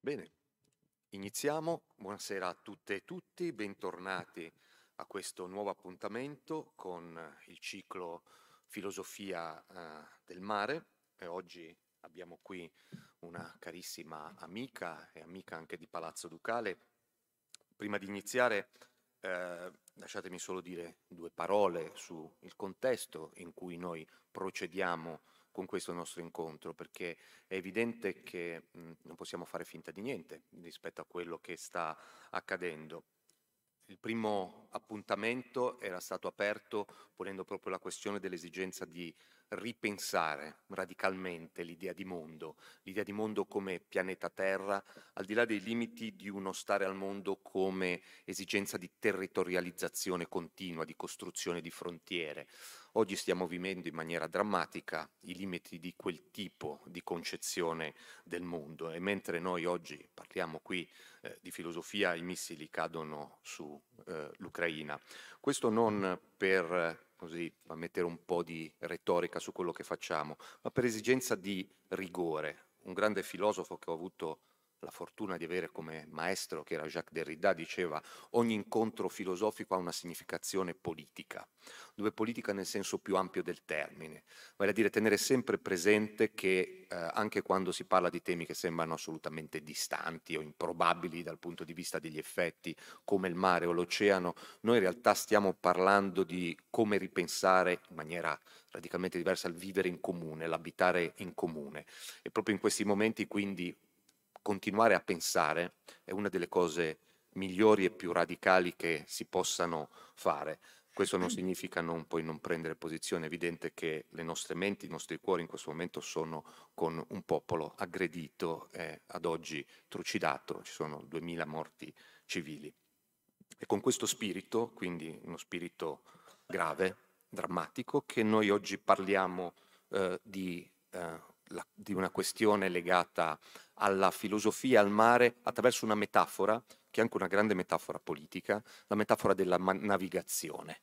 Bene, iniziamo. Buonasera a tutte e tutti, bentornati a questo nuovo appuntamento con il ciclo Filosofia eh, del mare. E oggi abbiamo qui una carissima amica e amica anche di Palazzo Ducale. Prima di iniziare, eh, lasciatemi solo dire due parole sul contesto in cui noi procediamo con questo nostro incontro, perché è evidente che mh, non possiamo fare finta di niente rispetto a quello che sta accadendo. Il primo appuntamento era stato aperto ponendo proprio la questione dell'esigenza di ripensare radicalmente l'idea di mondo, l'idea di mondo come pianeta Terra, al di là dei limiti di uno stare al mondo come esigenza di territorializzazione continua, di costruzione di frontiere. Oggi stiamo vivendo in maniera drammatica i limiti di quel tipo di concezione del mondo e mentre noi oggi parliamo qui eh, di filosofia, i missili cadono sull'Ucraina. Eh, Questo non per così, mettere un po' di retorica su quello che facciamo, ma per esigenza di rigore. Un grande filosofo che ho avuto la fortuna di avere come maestro, che era Jacques Derrida, diceva ogni incontro filosofico ha una significazione politica, dove politica nel senso più ampio del termine, vale a dire tenere sempre presente che eh, anche quando si parla di temi che sembrano assolutamente distanti o improbabili dal punto di vista degli effetti, come il mare o l'oceano, noi in realtà stiamo parlando di come ripensare in maniera radicalmente diversa il vivere in comune, l'abitare in comune. E proprio in questi momenti quindi continuare a pensare è una delle cose migliori e più radicali che si possano fare. Questo non significa non, poi non prendere posizione, è evidente che le nostre menti, i nostri cuori in questo momento sono con un popolo aggredito e ad oggi trucidato, ci sono 2000 morti civili. E con questo spirito, quindi uno spirito grave, drammatico, che noi oggi parliamo eh, di eh, la, di una questione legata alla filosofia, al mare, attraverso una metafora, che è anche una grande metafora politica, la metafora della navigazione.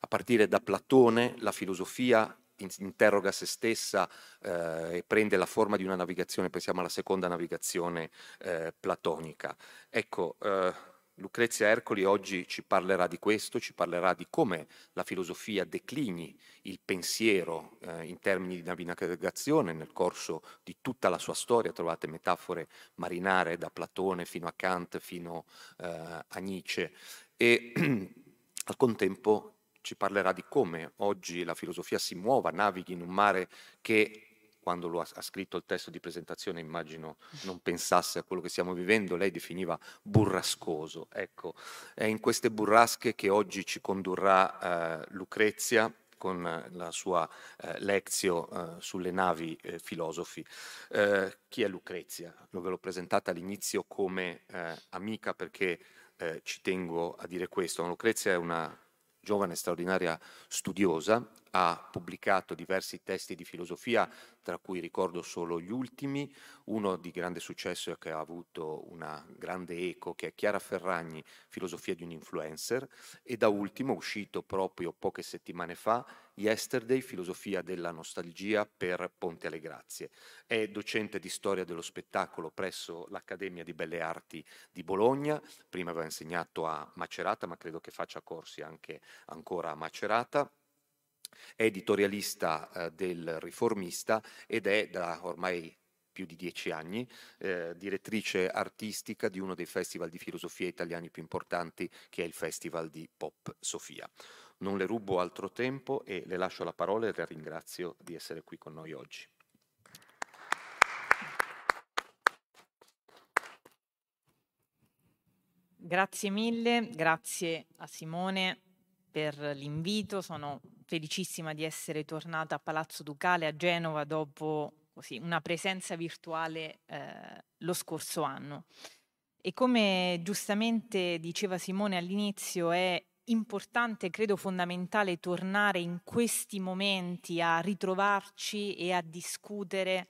A partire da Platone, la filosofia interroga se stessa eh, e prende la forma di una navigazione, pensiamo alla seconda navigazione eh, platonica. Ecco, eh, Lucrezia Ercoli oggi ci parlerà di questo, ci parlerà di come la filosofia declini il pensiero eh, in termini di navigazione nel corso di tutta la sua storia. Trovate metafore marinare da Platone fino a Kant, fino eh, a Nietzsche. E al contempo ci parlerà di come oggi la filosofia si muova, navighi in un mare che quando lo ha, ha, scritto il testo di presentazione immagino non pensasse a quello che stiamo vivendo, lei definiva burrascoso. Ecco, è in queste burrasche che oggi ci condurrà eh, Lucrezia con la sua eh, lezio eh, sulle navi eh, filosofi. Eh, chi è Lucrezia? Lo ve l'ho presentata all'inizio come eh, amica perché eh, ci tengo a dire questo. Lucrezia è una giovane straordinaria studiosa, ha pubblicato diversi testi di filosofia, tra cui ricordo solo gli ultimi, uno di grande successo e che ha avuto una grande eco, che è Chiara Ferragni, Filosofia di un influencer, e da ultimo, uscito proprio poche settimane fa, Yesterday, Filosofia della nostalgia per Ponte alle Grazie. È docente di storia dello spettacolo presso l'Accademia di Belle Arti di Bologna, prima aveva insegnato a Macerata, ma credo che faccia corsi anche ancora a Macerata è editorialista eh, del Riformista ed è da ormai più di dieci anni, eh, direttrice artistica di uno dei festival di filosofia italiani più importanti, che è il Festival di Pop Sofia. Non le rubo altro tempo e le lascio la parola e la ringrazio di essere qui con noi oggi. Grazie mille, grazie a Simone per l'invito, sono felicissima di essere tornata a Palazzo Ducale a Genova dopo così, una presenza virtuale eh, lo scorso anno. E come giustamente diceva Simone all'inizio, è importante, credo fondamentale, tornare in questi momenti a ritrovarci e a discutere,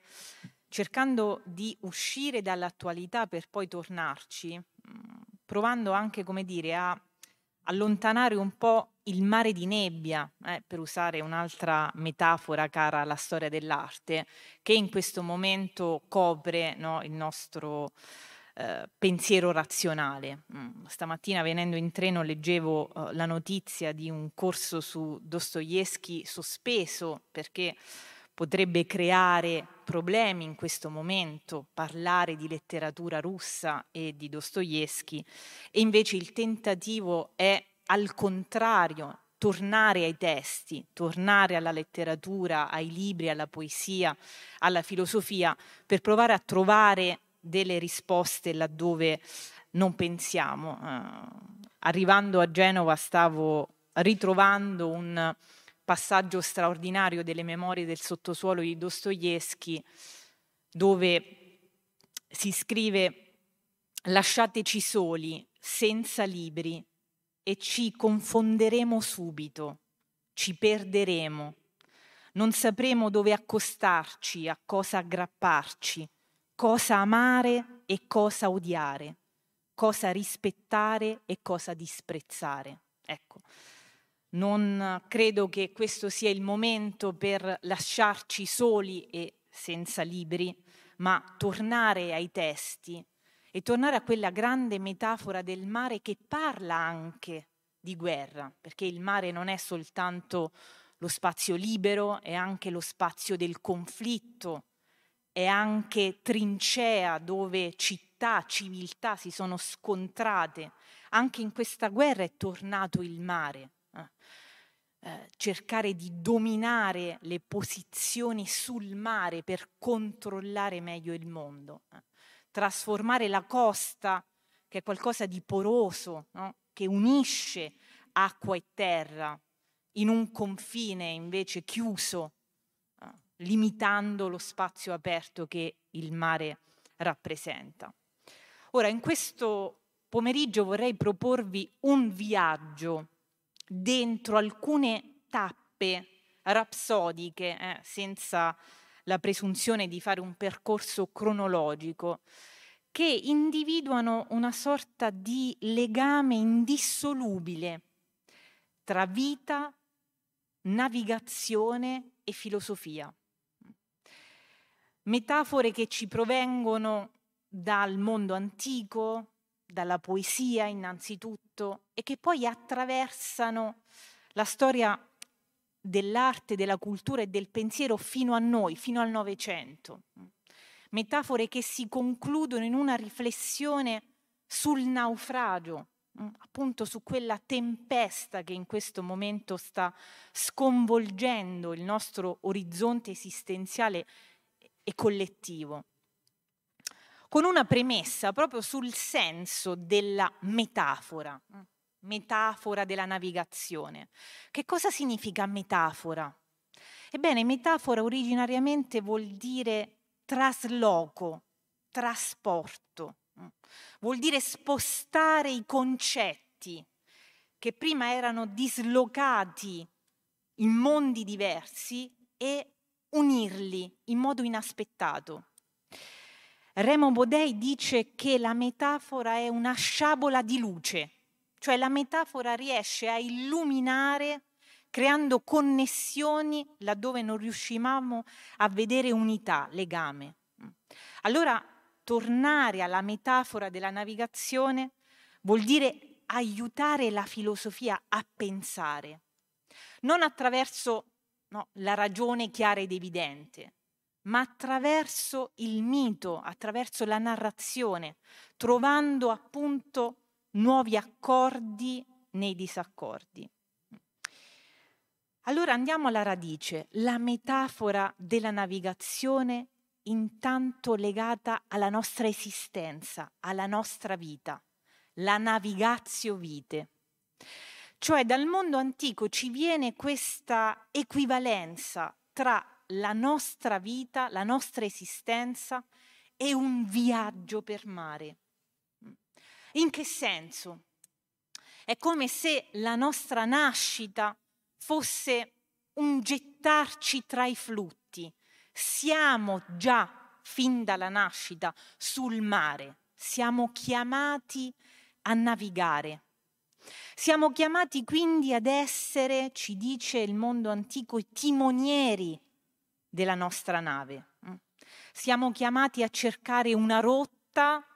cercando di uscire dall'attualità per poi tornarci, provando anche, come dire, a allontanare un po' il mare di nebbia, eh, per usare un'altra metafora cara alla storia dell'arte, che in questo momento copre no, il nostro eh, pensiero razionale. Mm. Stamattina venendo in treno leggevo uh, la notizia di un corso su Dostoevsky sospeso perché potrebbe creare problemi in questo momento parlare di letteratura russa e di Dostoevsky e invece il tentativo è al contrario tornare ai testi, tornare alla letteratura, ai libri, alla poesia, alla filosofia per provare a trovare delle risposte laddove non pensiamo. Uh, arrivando a Genova stavo ritrovando un passaggio straordinario delle memorie del sottosuolo di Dostoevsky dove si scrive lasciateci soli, senza libri, e ci confonderemo subito, ci perderemo, non sapremo dove accostarci, a cosa aggrapparci, cosa amare e cosa odiare, cosa rispettare e cosa disprezzare. Ecco, non credo che questo sia il momento per lasciarci soli e senza libri, ma tornare ai testi e tornare a quella grande metafora del mare che parla anche di guerra, perché il mare non è soltanto lo spazio libero, è anche lo spazio del conflitto, è anche trincea dove città, civiltà si sono scontrate. Anche in questa guerra è tornato il mare. Eh, eh, cercare di dominare le posizioni sul mare per controllare meglio il mondo. Eh. Trasformare la costa, che è qualcosa di poroso, no? che unisce acqua e terra, in un confine invece chiuso limitando lo spazio aperto che il mare rappresenta. Ora, in questo pomeriggio vorrei proporvi un viaggio dentro alcune tappe rapsodiche, eh, senza la presunzione di fare un percorso cronologico, che individuano una sorta di legame indissolubile tra vita, navigazione e filosofia. Metafore che ci provengono dal mondo antico, dalla poesia innanzitutto, e che poi attraversano la storia dell'arte, della cultura e del pensiero fino a noi, fino al Novecento. Metafore che si concludono in una riflessione sul naufragio, appunto su quella tempesta che in questo momento sta sconvolgendo il nostro orizzonte esistenziale e collettivo, con una premessa proprio sul senso della metafora, mm, metafora della navigazione. Che cosa significa metafora? Ebbene, metafora originariamente vuol dire trasloco, trasporto, mm. vuol dire spostare i concetti che prima erano dislocati in mondi diversi e unirli in modo inaspettato. Remo Bodei dice che la metafora è una sciabola di luce, cioè la metafora riesce a illuminare creando connessioni laddove non riuscivamo a vedere unità, legame. Allora, tornare alla metafora della navigazione vuol dire aiutare la filosofia a pensare, non attraverso no, la ragione chiara ed evidente, ma attraverso il mito, attraverso la narrazione, trovando appunto nuovi accordi nei disaccordi. Allora andiamo alla radice, la metafora della navigazione intanto legata alla nostra esistenza, alla nostra vita, la navigatio vite. Cioè dal mondo antico ci viene questa equivalenza tra la nostra vita, la nostra esistenza e un viaggio per mare. In che senso? È come se la nostra nascita fosse un gettarci tra i flutti. Siamo già fin dalla nascita sul mare, siamo chiamati a navigare. Siamo chiamati quindi ad essere, ci dice il mondo antico, i timonieri della nostra nave. Mm. Siamo chiamati a cercare una rotta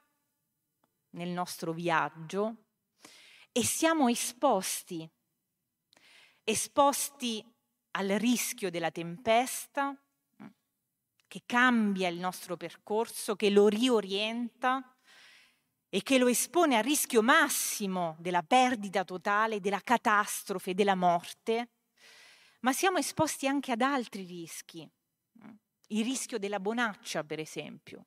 nel nostro viaggio e siamo esposti, esposti al rischio della tempesta che cambia il nostro percorso, che lo riorienta e che lo espone al rischio massimo della perdita totale, della catastrofe, della morte, ma siamo esposti anche ad altri rischi. Il rischio della bonaccia, per esempio,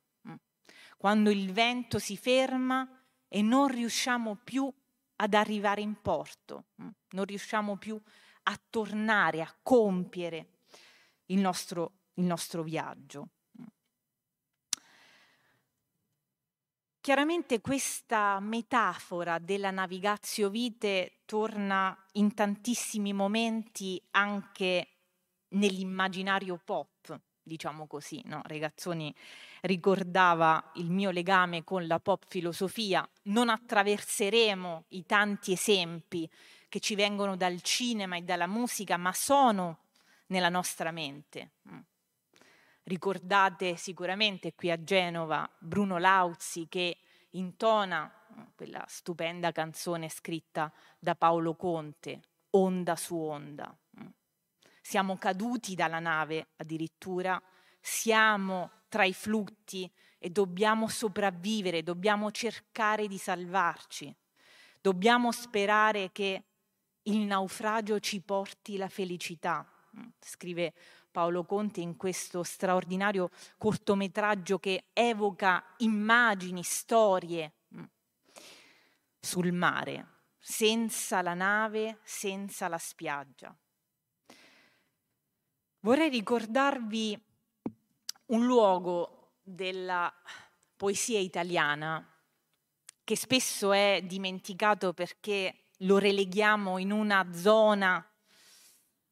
quando il vento si ferma e non riusciamo più ad arrivare in porto, non riusciamo più a tornare, a compiere il nostro, il nostro viaggio. Chiaramente questa metafora della navigatio vite torna in tantissimi momenti anche nell'immaginario pop, diciamo così. No? Regazzoni ricordava il mio legame con la pop filosofia. Non attraverseremo i tanti esempi che ci vengono dal cinema e dalla musica, ma sono nella nostra mente. Mm. Ricordate sicuramente qui a Genova Bruno Lauzi che intona quella stupenda canzone scritta da Paolo Conte, Onda su onda. Siamo caduti dalla nave addirittura, siamo tra i flutti e dobbiamo sopravvivere, dobbiamo cercare di salvarci, dobbiamo sperare che il naufragio ci porti la felicità, scrive Paolo Conte in questo straordinario cortometraggio che evoca immagini, storie mm, sul mare, senza la nave, senza la spiaggia. Vorrei ricordarvi un luogo della poesia italiana che spesso è dimenticato perché lo releghiamo in una zona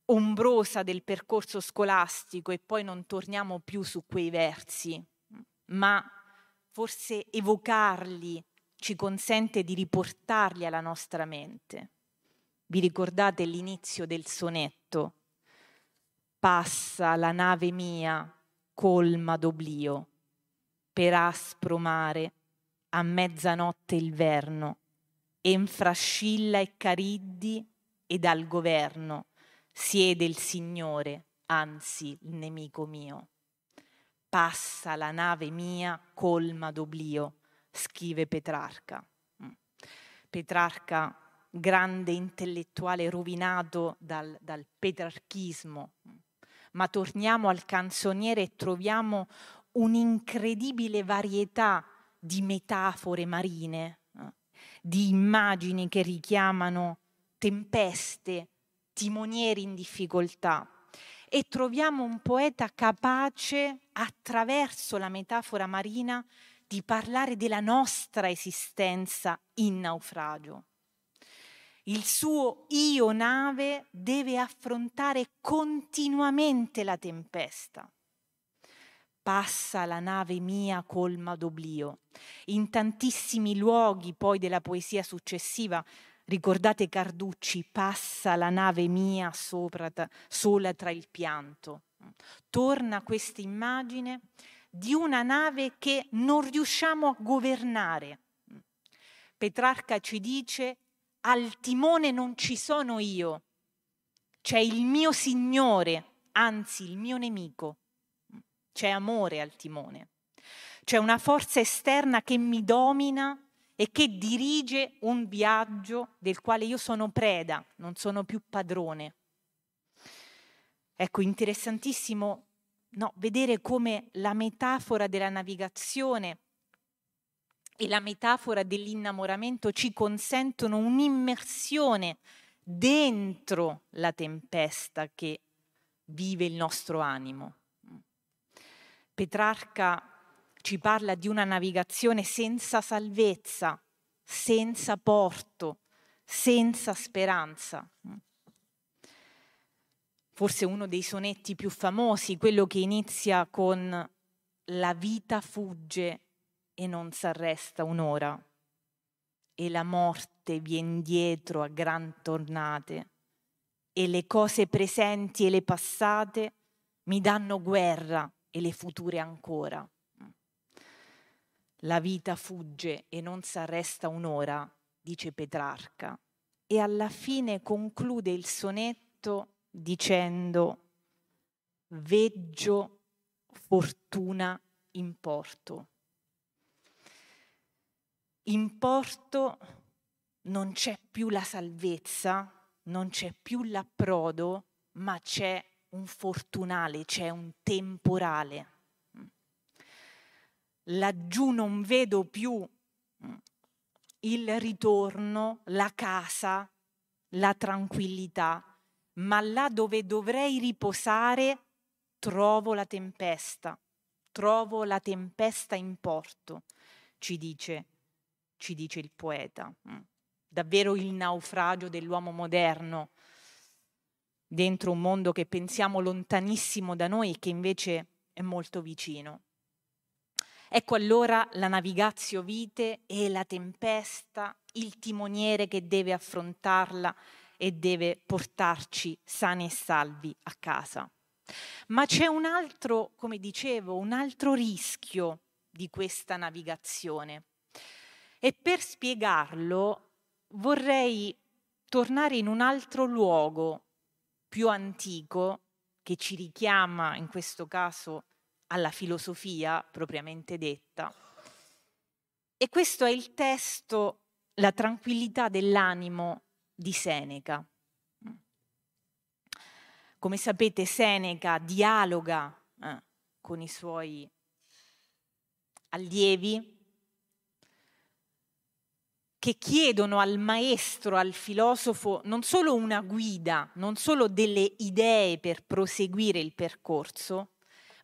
ombrosa del percorso scolastico e poi non torniamo più su quei versi, ma forse evocarli ci consente di riportarli alla nostra mente. Vi ricordate l'inizio del sonetto? Passa la nave mia colma d'oblio, per aspro mare, a mezzanotte il verno, e infrascilla e cariddi ed al governo siede il Signore, anzi il nemico mio. Passa la nave mia colma d'oblio, scrive Petrarca. Mm. Petrarca, grande intellettuale rovinato dal, dal petrarchismo, mm. Ma torniamo al canzoniere e troviamo un'incredibile varietà di metafore marine, eh, di immagini che richiamano tempeste, timonieri in difficoltà e troviamo un poeta capace, attraverso la metafora marina, di parlare della nostra esistenza in naufragio. Il suo io nave deve affrontare continuamente la tempesta. Passa la nave mia colma d'oblio. In tantissimi luoghi poi della poesia successiva Ricordate Carducci, passa la nave mia sopra, sola tra il pianto. Torna questa immagine di una nave che non riusciamo a governare. Petrarca ci dice, al timone non ci sono io, c'è il mio Signore, anzi il mio nemico. C'è amore al timone. C'è una forza esterna che mi domina e che dirige un viaggio del quale io sono preda, non sono più padrone. Ecco, interessantissimo no, vedere come la metafora della navigazione e la metafora dell'innamoramento ci consentono un'immersione dentro la tempesta che vive il nostro animo. Petrarca ci parla di una navigazione senza salvezza, senza porto, senza speranza. Forse uno dei sonetti più famosi, quello che inizia con la vita fugge e non s'arresta un'ora e la morte vien dietro a gran tornate e le cose presenti e le passate mi danno guerra e le future ancora. La vita fugge e non s'arresta un'ora, dice Petrarca, e alla fine conclude il sonetto dicendo veggio fortuna in porto. In porto non c'è più la salvezza, non c'è più l'approdo, ma c'è un fortunale, c'è un temporale. Laggiù non vedo più il ritorno, la casa, la tranquillità, ma là dove dovrei riposare trovo la tempesta, trovo la tempesta in porto, ci dice, ci dice il poeta. Davvero il naufragio dell'uomo moderno dentro un mondo che pensiamo lontanissimo da noi e che invece è molto vicino. Ecco allora la navigazio vite e la tempesta, il timoniere che deve affrontarla e deve portarci sani e salvi a casa. Ma c'è un altro, come dicevo, un altro rischio di questa navigazione. E per spiegarlo vorrei tornare in un altro luogo più antico che ci richiama in questo caso alla filosofia propriamente detta. E questo è il testo La tranquillità dell'animo di Seneca. Come sapete Seneca dialoga eh, con i suoi allievi che chiedono al maestro, al filosofo, non solo una guida, non solo delle idee per proseguire il percorso,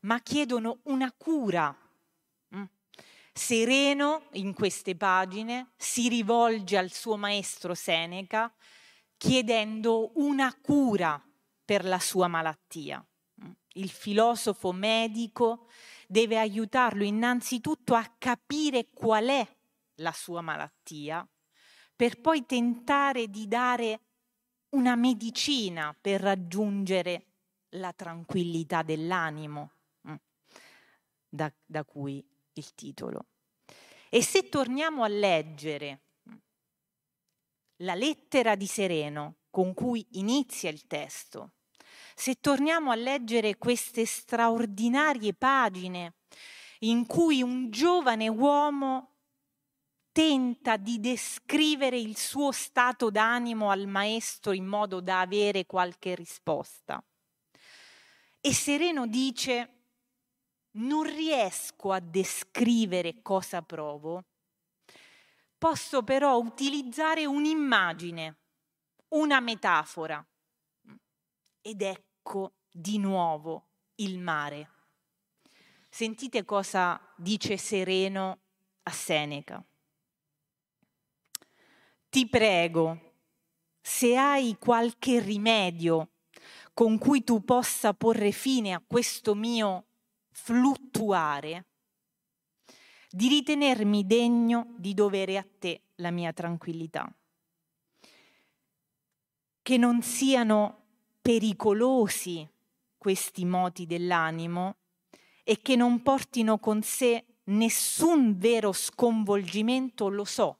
ma chiedono una cura. Mm. Sereno in queste pagine si rivolge al suo maestro Seneca chiedendo una cura per la sua malattia. Mm. Il filosofo medico deve aiutarlo innanzitutto a capire qual è la sua malattia, per poi tentare di dare una medicina per raggiungere la tranquillità dell'animo, mm, da, da cui il titolo. E se torniamo a leggere mm, la lettera di Sereno con cui inizia il testo, se torniamo a leggere queste straordinarie pagine in cui un giovane uomo tenta di descrivere il suo stato d'animo al maestro in modo da avere qualche risposta. E Sereno dice, non riesco a descrivere cosa provo, posso però utilizzare un'immagine, una metafora. Ed ecco di nuovo il mare. Sentite cosa dice Sereno a Seneca. Ti prego, se hai qualche rimedio con cui tu possa porre fine a questo mio fluttuare, di ritenermi degno di dovere a te la mia tranquillità. Che non siano pericolosi questi moti dell'animo e che non portino con sé nessun vero sconvolgimento, lo so,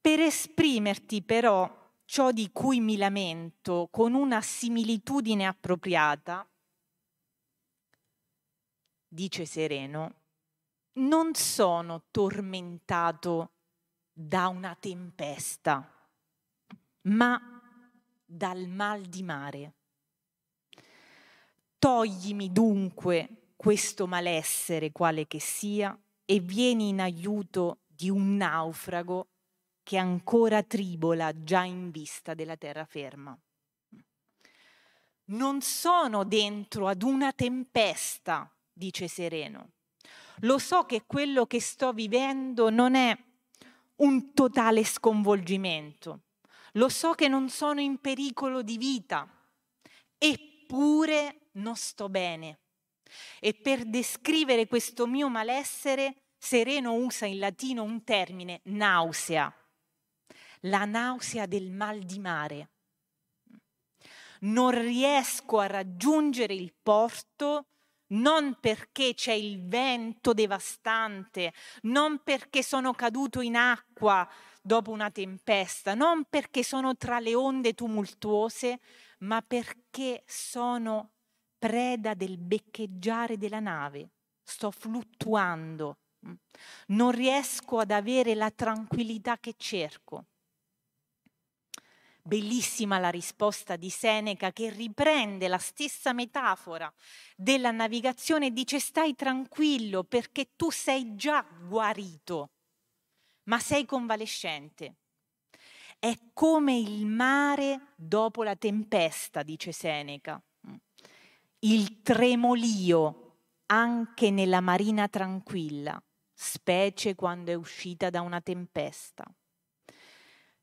per esprimerti però ciò di cui mi lamento con una similitudine appropriata, dice Sereno, non sono tormentato da una tempesta, ma dal mal di mare. Toglimi dunque questo malessere, quale che sia, e vieni in aiuto di un naufrago che ancora tribola già in vista della terraferma. Non sono dentro ad una tempesta, dice Sereno. Lo so che quello che sto vivendo non è un totale sconvolgimento. Lo so che non sono in pericolo di vita, eppure non sto bene. E per descrivere questo mio malessere, Sereno usa in latino un termine, nausea la nausea del mal di mare. Non riesco a raggiungere il porto, non perché c'è il vento devastante, non perché sono caduto in acqua dopo una tempesta, non perché sono tra le onde tumultuose, ma perché sono preda del beccheggiare della nave. Sto fluttuando, non riesco ad avere la tranquillità che cerco. Bellissima la risposta di Seneca che riprende la stessa metafora della navigazione e dice stai tranquillo perché tu sei già guarito, ma sei convalescente. È come il mare dopo la tempesta, dice Seneca. Il tremolio anche nella marina tranquilla, specie quando è uscita da una tempesta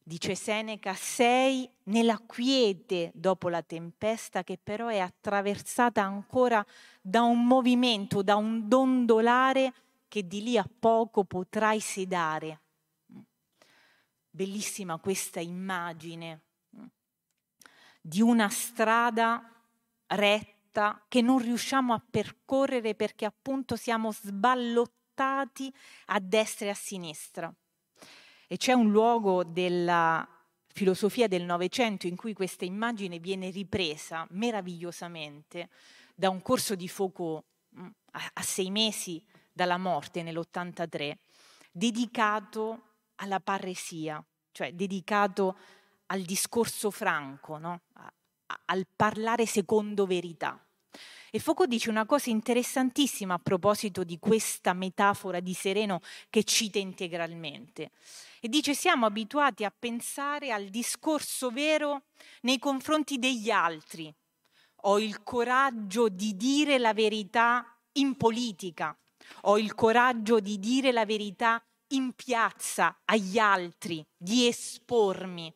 dice Seneca, sei nella quiete dopo la tempesta che però è attraversata ancora da un movimento, da un dondolare che di lì a poco potrai sedare. Bellissima questa immagine di una strada retta che non riusciamo a percorrere perché appunto siamo sballottati a destra e a sinistra. E c'è un luogo della filosofia del Novecento in cui questa immagine viene ripresa meravigliosamente da un corso di Foucault mm, a, sei mesi dalla morte nell'83, dedicato alla parresia, cioè dedicato al discorso franco, no? al parlare secondo verità. E Foucault dice una cosa interessantissima a proposito di questa metafora di sereno che cita integralmente. E dice siamo abituati a pensare al discorso vero nei confronti degli altri. Ho il coraggio di dire la verità in politica, ho il coraggio di dire la verità in piazza agli altri, di espormi.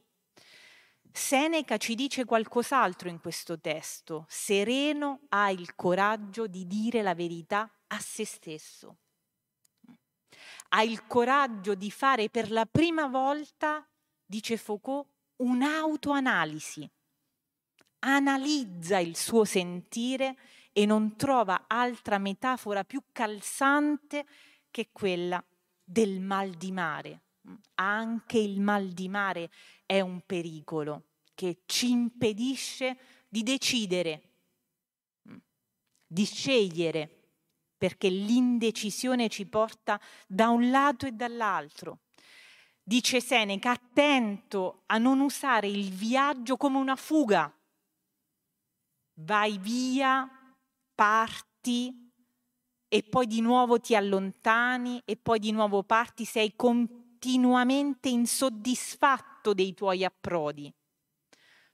Seneca ci dice qualcos'altro in questo testo. Sereno ha il coraggio di dire la verità a se stesso ha il coraggio di fare per la prima volta, dice Foucault, un'autoanalisi. Analizza il suo sentire e non trova altra metafora più calzante che quella del mal di mare. Anche il mal di mare è un pericolo che ci impedisce di decidere, di scegliere perché l'indecisione ci porta da un lato e dall'altro. Dice Seneca, attento a non usare il viaggio come una fuga. Vai via, parti e poi di nuovo ti allontani e poi di nuovo parti, sei continuamente insoddisfatto dei tuoi approdi.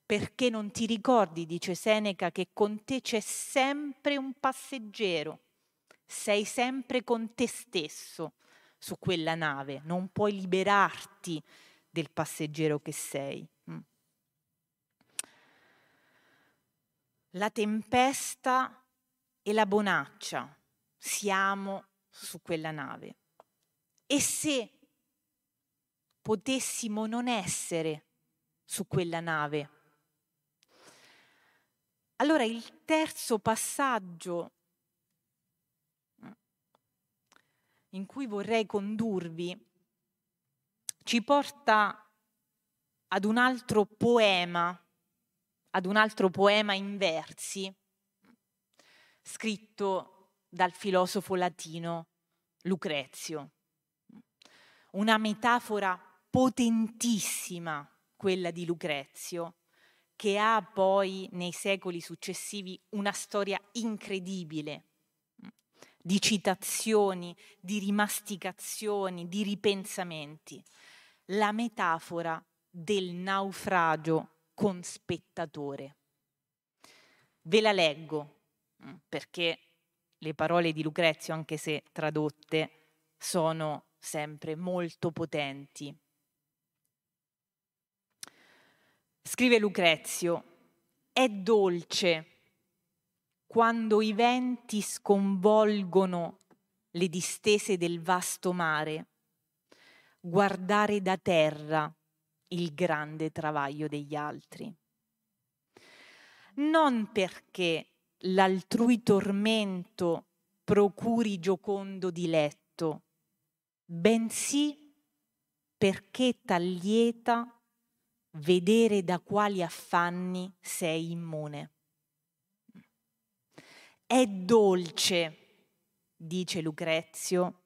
Perché non ti ricordi, dice Seneca, che con te c'è sempre un passeggero sei sempre con te stesso su quella nave, non puoi liberarti del passeggero che sei. Mm. La tempesta e la bonaccia, siamo su quella nave. E se potessimo non essere su quella nave? Allora il terzo passaggio in cui vorrei condurvi ci porta ad un altro poema, ad un altro poema in versi, scritto dal filosofo latino Lucrezio. Una metafora potentissima, quella di Lucrezio, che ha poi nei secoli successivi una storia incredibile di citazioni, di rimasticazioni, di ripensamenti. La metafora del naufragio con spettatore. Ve la leggo mm, perché le parole di Lucrezio, anche se tradotte, sono sempre molto potenti. Scrive Lucrezio, è dolce quando i venti sconvolgono le distese del vasto mare, guardare da terra il grande travaglio degli altri. Non perché l'altrui tormento procuri giocondo diletto, bensì perché t'allieta vedere da quali affanni sei immune. È dolce, dice Lucrezio,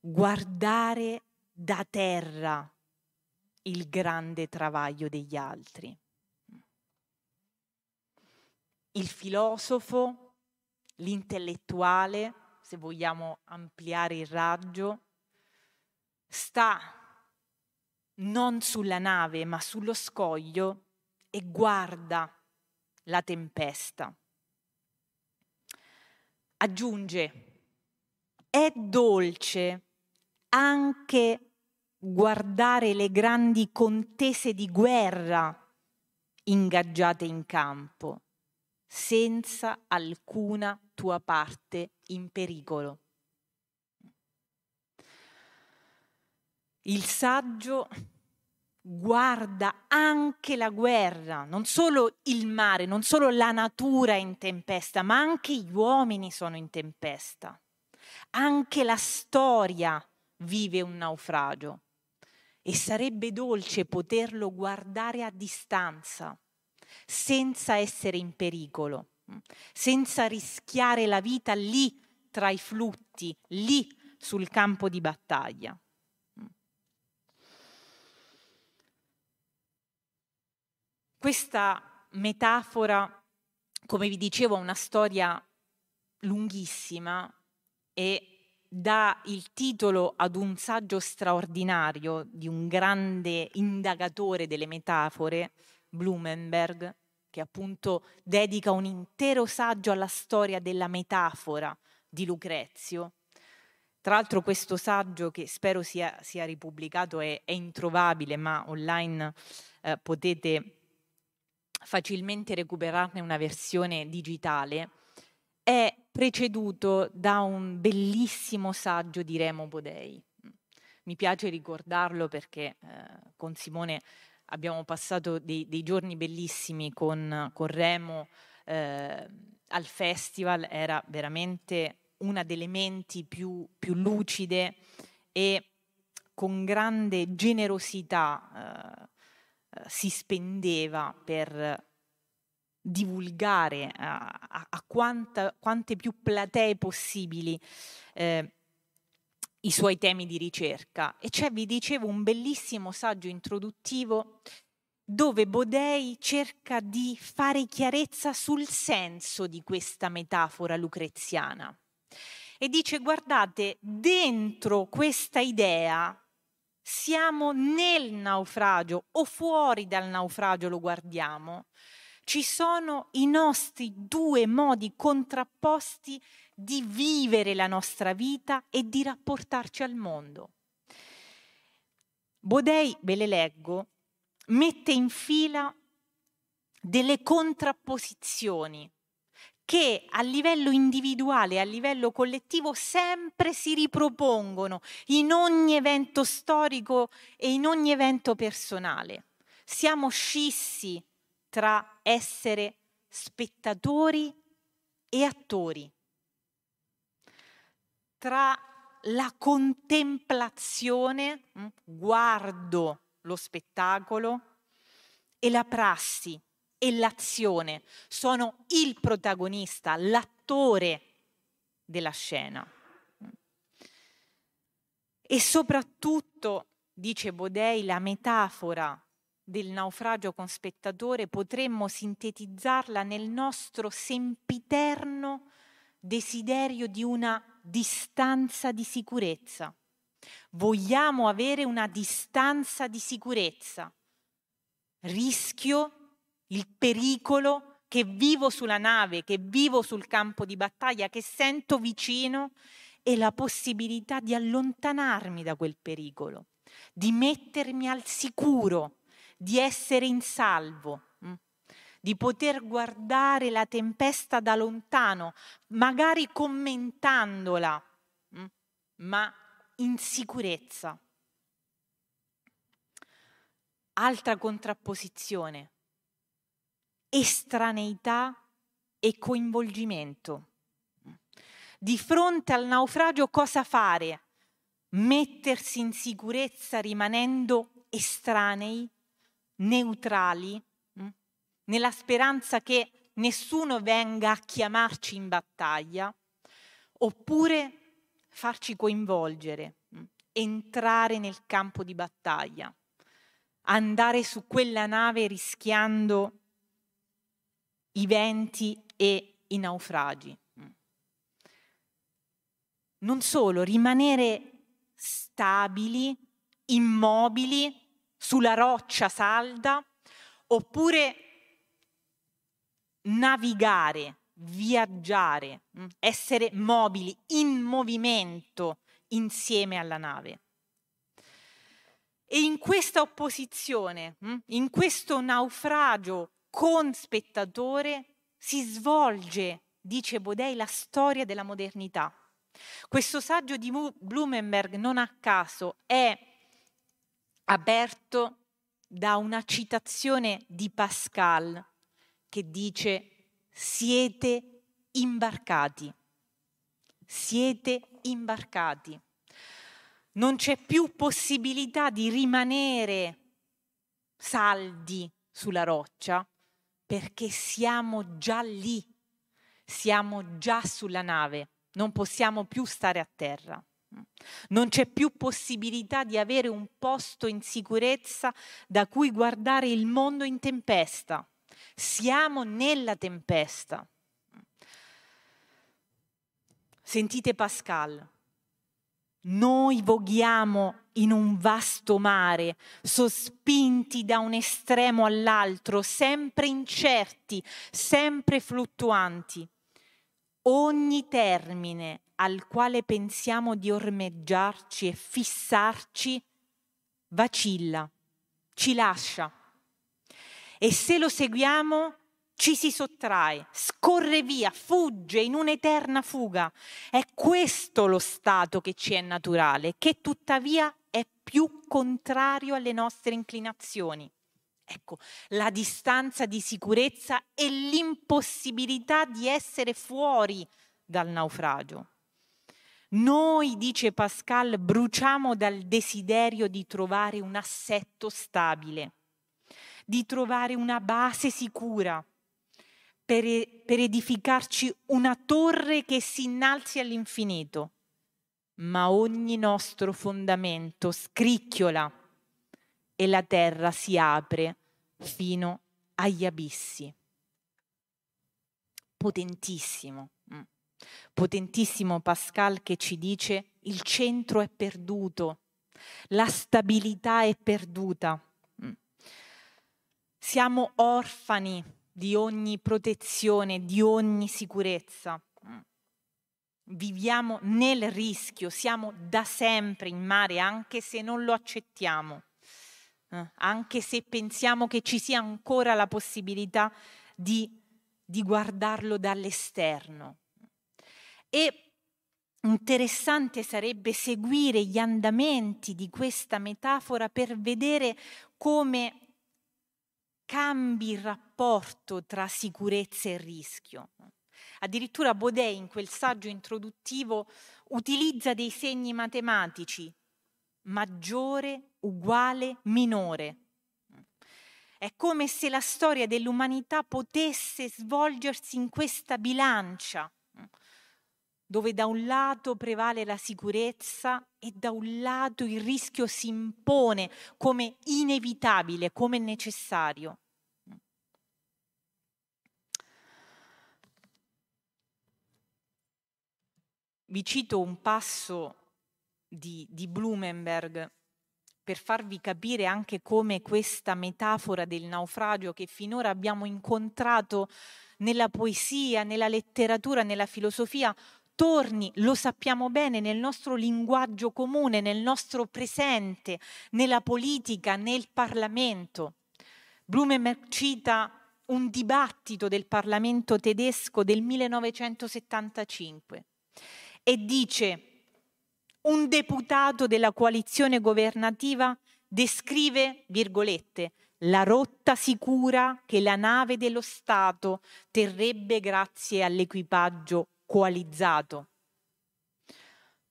guardare da terra il grande travaglio degli altri. Il filosofo, l'intellettuale, se vogliamo ampliare il raggio, sta non sulla nave ma sullo scoglio e guarda la tempesta. Aggiunge, è dolce anche guardare le grandi contese di guerra ingaggiate in campo, senza alcuna tua parte in pericolo. Il saggio guarda anche la guerra, non solo il mare, non solo la natura è in tempesta, ma anche gli uomini sono in tempesta. Anche la storia vive un naufragio e sarebbe dolce poterlo guardare a distanza, senza essere in pericolo, senza rischiare la vita lì tra i flutti, lì sul campo di battaglia. Questa metafora, come vi dicevo, ha una storia lunghissima e dà il titolo ad un saggio straordinario di un grande indagatore delle metafore, Blumenberg, che appunto dedica un intero saggio alla storia della metafora di Lucrezio. Tra l'altro questo saggio, che spero sia, sia ripubblicato, è, è, introvabile, ma online eh, potete facilmente recuperarne una versione digitale, è preceduto da un bellissimo saggio di Remo Bodei. Mi piace ricordarlo perché eh, con Simone abbiamo passato dei, dei giorni bellissimi con, con Remo eh, al festival, era veramente una delle menti più, più lucide e con grande generosità eh, si spendeva per divulgare a, a, a quanta, quante più platee possibili eh, i suoi temi di ricerca. E c'è, vi dicevo, un bellissimo saggio introduttivo dove Bodei cerca di fare chiarezza sul senso di questa metafora lucreziana. E dice, guardate, dentro questa idea siamo nel naufragio o fuori dal naufragio lo guardiamo, ci sono i nostri due modi contrapposti di vivere la nostra vita e di rapportarci al mondo. Bodei, ve le leggo, mette in fila delle contrapposizioni che a livello individuale a livello collettivo sempre si ripropongono in ogni evento storico e in ogni evento personale. Siamo scissi tra essere spettatori e attori, tra la contemplazione, mm, guardo lo spettacolo, e la prassi, e l'azione, sono il protagonista, l'attore della scena. E soprattutto, dice Bodei, la metafora del naufragio con spettatore potremmo sintetizzarla nel nostro sempiterno desiderio di una distanza di sicurezza. Vogliamo avere una distanza di sicurezza. Rischio il pericolo che vivo sulla nave, che vivo sul campo di battaglia, che sento vicino e la possibilità di allontanarmi da quel pericolo, di mettermi al sicuro, di essere in salvo, mm, di poter guardare la tempesta da lontano, magari commentandola, mm, ma in sicurezza. Altra contrapposizione estraneità e coinvolgimento. Di fronte al naufragio cosa fare? Mettersi in sicurezza rimanendo estranei, neutrali, nella speranza che nessuno venga a chiamarci in battaglia, oppure farci coinvolgere, entrare nel campo di battaglia, andare su quella nave rischiando i venti e i naufragi. Non solo, rimanere stabili, immobili, sulla roccia salda, oppure navigare, viaggiare, essere mobili, in movimento insieme alla nave. E in questa opposizione, in questo naufragio con spettatore, si svolge, dice Bodei, la storia della modernità. Questo saggio di Blumenberg non a caso è aperto da una citazione di Pascal che dice siete imbarcati, siete imbarcati. Non c'è più possibilità di rimanere saldi sulla roccia perché siamo già lì, siamo già sulla nave, non possiamo più stare a terra. Non c'è più possibilità di avere un posto in sicurezza da cui guardare il mondo in tempesta. Siamo nella tempesta. Sentite Pascal. Noi voghiamo in un vasto mare, sospinti da un estremo all'altro, sempre incerti, sempre fluttuanti. Ogni termine al quale pensiamo di ormeggiarci e fissarci vacilla, ci lascia. E se lo seguiamo ci si sottrae, scorre via, fugge in un'eterna fuga. È questo lo stato che ci è naturale, che tuttavia è più contrario alle nostre inclinazioni. Ecco, la distanza di sicurezza e l'impossibilità di essere fuori dal naufragio. Noi, dice Pascal, bruciamo dal desiderio di trovare un assetto stabile, di trovare una base sicura, per, per edificarci una torre che si innalzi all'infinito. Ma ogni nostro fondamento scricchiola e la terra si apre fino agli abissi. Potentissimo, mm. potentissimo Pascal che ci dice il centro è perduto, la stabilità è perduta. Mm. Siamo orfani di ogni protezione, di ogni sicurezza. Mm. Viviamo nel rischio, siamo da sempre in mare anche se non lo accettiamo. Eh, anche se pensiamo che ci sia ancora la possibilità di, di guardarlo dall'esterno. E interessante sarebbe seguire gli andamenti di questa metafora per vedere come cambi il rapporto tra sicurezza e rischio. Addirittura Baudet in quel saggio introduttivo utilizza dei segni matematici maggiore uguale minore. È come se la storia dell'umanità potesse svolgersi in questa bilancia, dove da un lato prevale la sicurezza e da un lato il rischio si impone come inevitabile, come necessario. Vi cito un passo di, di Blumenberg per farvi capire anche come questa metafora del naufragio che finora abbiamo incontrato nella poesia, nella letteratura, nella filosofia, torni, lo sappiamo bene, nel nostro linguaggio comune, nel nostro presente, nella politica, nel Parlamento. Blumenberg cita un dibattito del Parlamento tedesco del 1975 e dice un deputato della coalizione governativa descrive, virgolette, la rotta sicura che la nave dello Stato terrebbe grazie all'equipaggio coalizzato.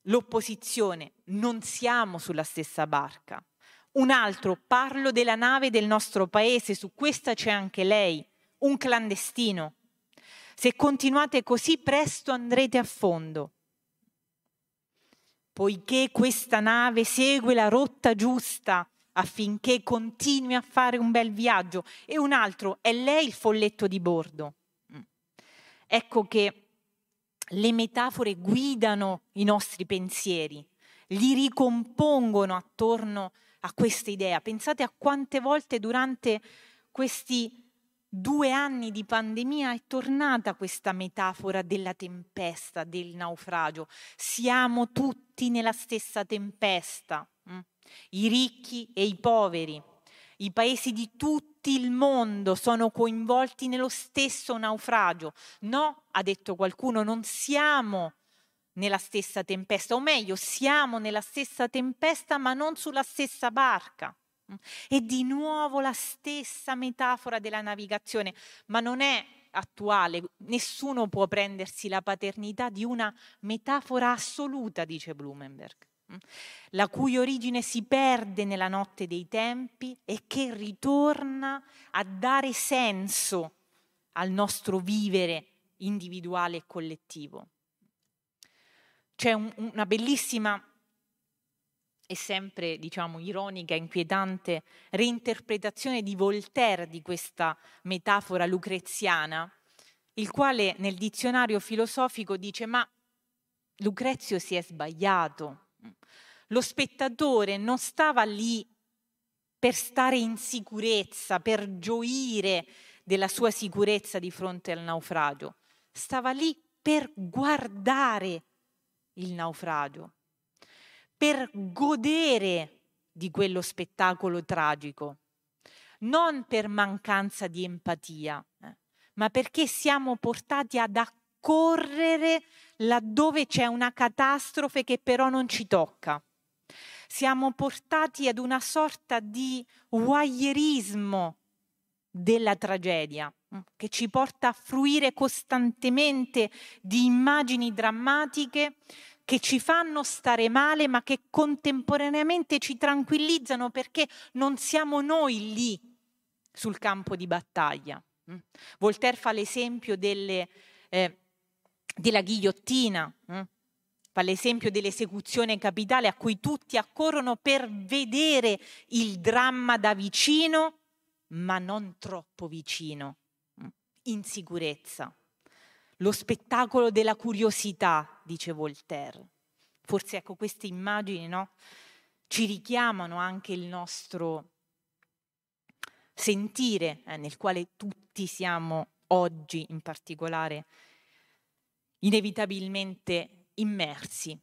L'opposizione, non siamo sulla stessa barca. Un altro, parlo della nave del nostro paese, su questa c'è anche lei, un clandestino. Se continuate così presto andrete a fondo. Poiché questa nave segue la rotta giusta affinché continui a fare un bel viaggio. E un altro, è lei il folletto di bordo. Ecco che le metafore guidano i nostri pensieri, li ricompongono attorno a questa idea. Pensate a quante volte durante questi due anni di pandemia è tornata questa metafora della tempesta, del naufragio. Siamo tutti nella stessa tempesta. Mm? i ricchi e i poveri. I paesi di tutto il mondo sono coinvolti nello stesso naufragio. No, ha detto qualcuno, non siamo nella stessa tempesta, o meglio, siamo nella stessa tempesta ma non sulla stessa barca. E di nuovo la stessa metafora della navigazione, ma non è attuale, nessuno può prendersi la paternità di una metafora assoluta, dice Blumenberg la cui origine si perde nella notte dei tempi e che ritorna a dare senso al nostro vivere individuale e collettivo. C'è un, una bellissima e sempre, diciamo, ironica, inquietante reinterpretazione di Voltaire di questa metafora lucreziana, il quale nel dizionario filosofico dice ma Lucrezio si è sbagliato, lo spettatore non stava lì per stare in sicurezza, per gioire della sua sicurezza di fronte al naufragio, stava lì per guardare il naufragio, per godere di quello spettacolo tragico, non per mancanza di empatia, eh, ma perché siamo portati ad accorrere laddove c'è una catastrofe che però non ci tocca siamo portati ad una sorta di voyeurismo della tragedia mm, che ci porta a fruire costantemente di immagini drammatiche che ci fanno stare male ma che contemporaneamente ci tranquillizzano perché non siamo noi lì sul campo di battaglia. Mm. Voltaire fa l'esempio delle, eh, della ghigliottina, mm, fa l'esempio dell'esecuzione capitale a cui tutti accorrono per vedere il dramma da vicino, ma non troppo vicino, mm, in sicurezza. Lo spettacolo della curiosità, dice Voltaire. Forse ecco queste immagini no? ci richiamano anche il nostro sentire eh, nel quale tutti siamo oggi in particolare inevitabilmente immersi.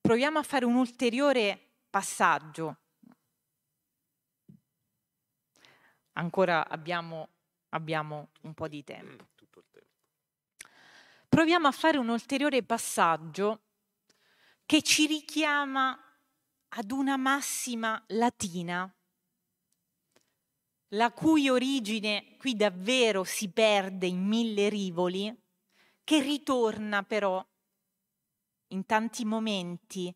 Proviamo a fare un ulteriore passaggio. Ancora abbiamo, abbiamo un po' di tempo. Proviamo a fare un ulteriore passaggio che ci richiama ad una massima latina, la cui origine qui davvero si perde in mille rivoli, che ritorna però in tanti momenti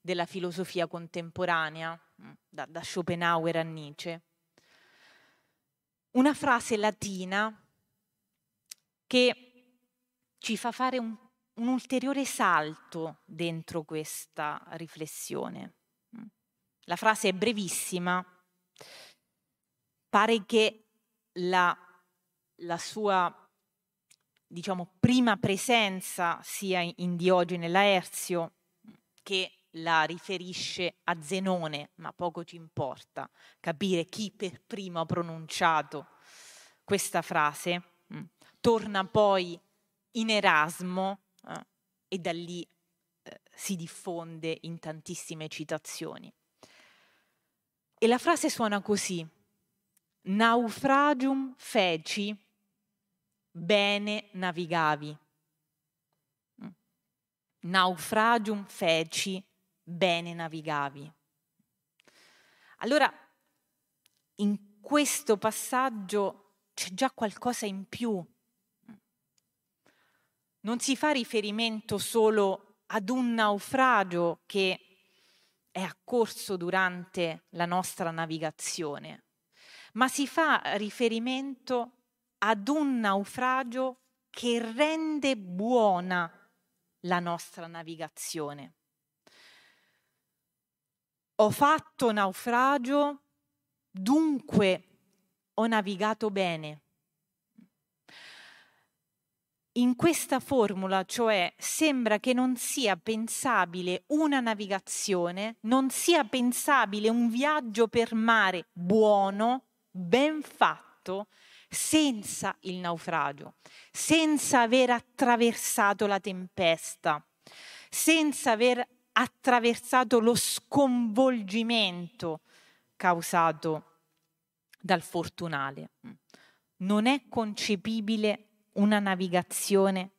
della filosofia contemporanea, mm, da, da Schopenhauer a Nietzsche. Una frase latina che ci fa fare un, un ulteriore salto dentro questa riflessione. Mm. La frase è brevissima, pare che la, la sua diciamo, prima presenza sia in Diogene Laerzio che la riferisce a Zenone, ma poco ci importa capire chi per primo ha pronunciato questa frase. Mm. Torna poi in Erasmo eh, e da lì eh, si diffonde in tantissime citazioni. E la frase suona così: Naufragium feci bene navigavi. Naufragium feci, bene navigavi. Allora, in questo passaggio c'è già qualcosa in più. Non si fa riferimento solo ad un naufragio che è accorso durante la nostra navigazione, ma si fa riferimento ad un naufragio che rende buona la nostra navigazione. Ho fatto naufragio, dunque ho navigato bene. In questa formula, cioè, sembra che non sia pensabile una navigazione, non sia pensabile un viaggio per mare buono, ben fatto, senza il naufragio, senza aver attraversato la tempesta, senza aver attraversato lo sconvolgimento causato dal fortunale. Non è concepibile una navigazione